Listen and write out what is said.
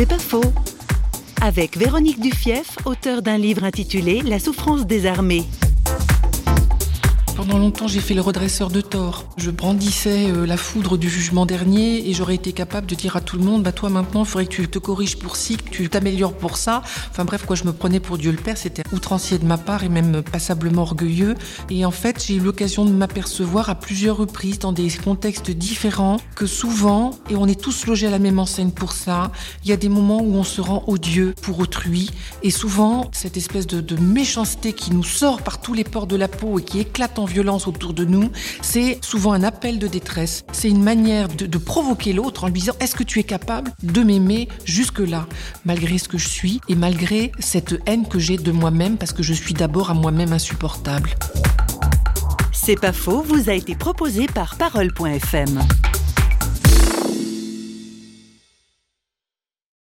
C'est pas faux. Avec Véronique Dufief, auteure d'un livre intitulé La souffrance des armées. Pendant longtemps, j'ai fait le redresseur de tort. Je brandissais euh, la foudre du jugement dernier et j'aurais été capable de dire à tout le monde, bah toi maintenant, il faudrait que tu te corriges pour ci, que tu t'améliores pour ça. Enfin bref, quoi, je me prenais pour Dieu le Père. C'était outrancier de ma part et même passablement orgueilleux. Et en fait, j'ai eu l'occasion de m'apercevoir à plusieurs reprises dans des contextes différents que souvent, et on est tous logés à la même enseigne pour ça, il y a des moments où on se rend odieux pour autrui. Et souvent, cette espèce de, de méchanceté qui nous sort par tous les pores de la peau et qui éclate en violence autour de nous, c'est souvent un appel de détresse. C'est une manière de, de provoquer l'autre en lui disant est-ce que tu es capable de m'aimer jusque-là, malgré ce que je suis et malgré cette haine que j'ai de moi-même parce que je suis d'abord à moi-même insupportable. C'est pas faux, vous a été proposé par Parole.fm.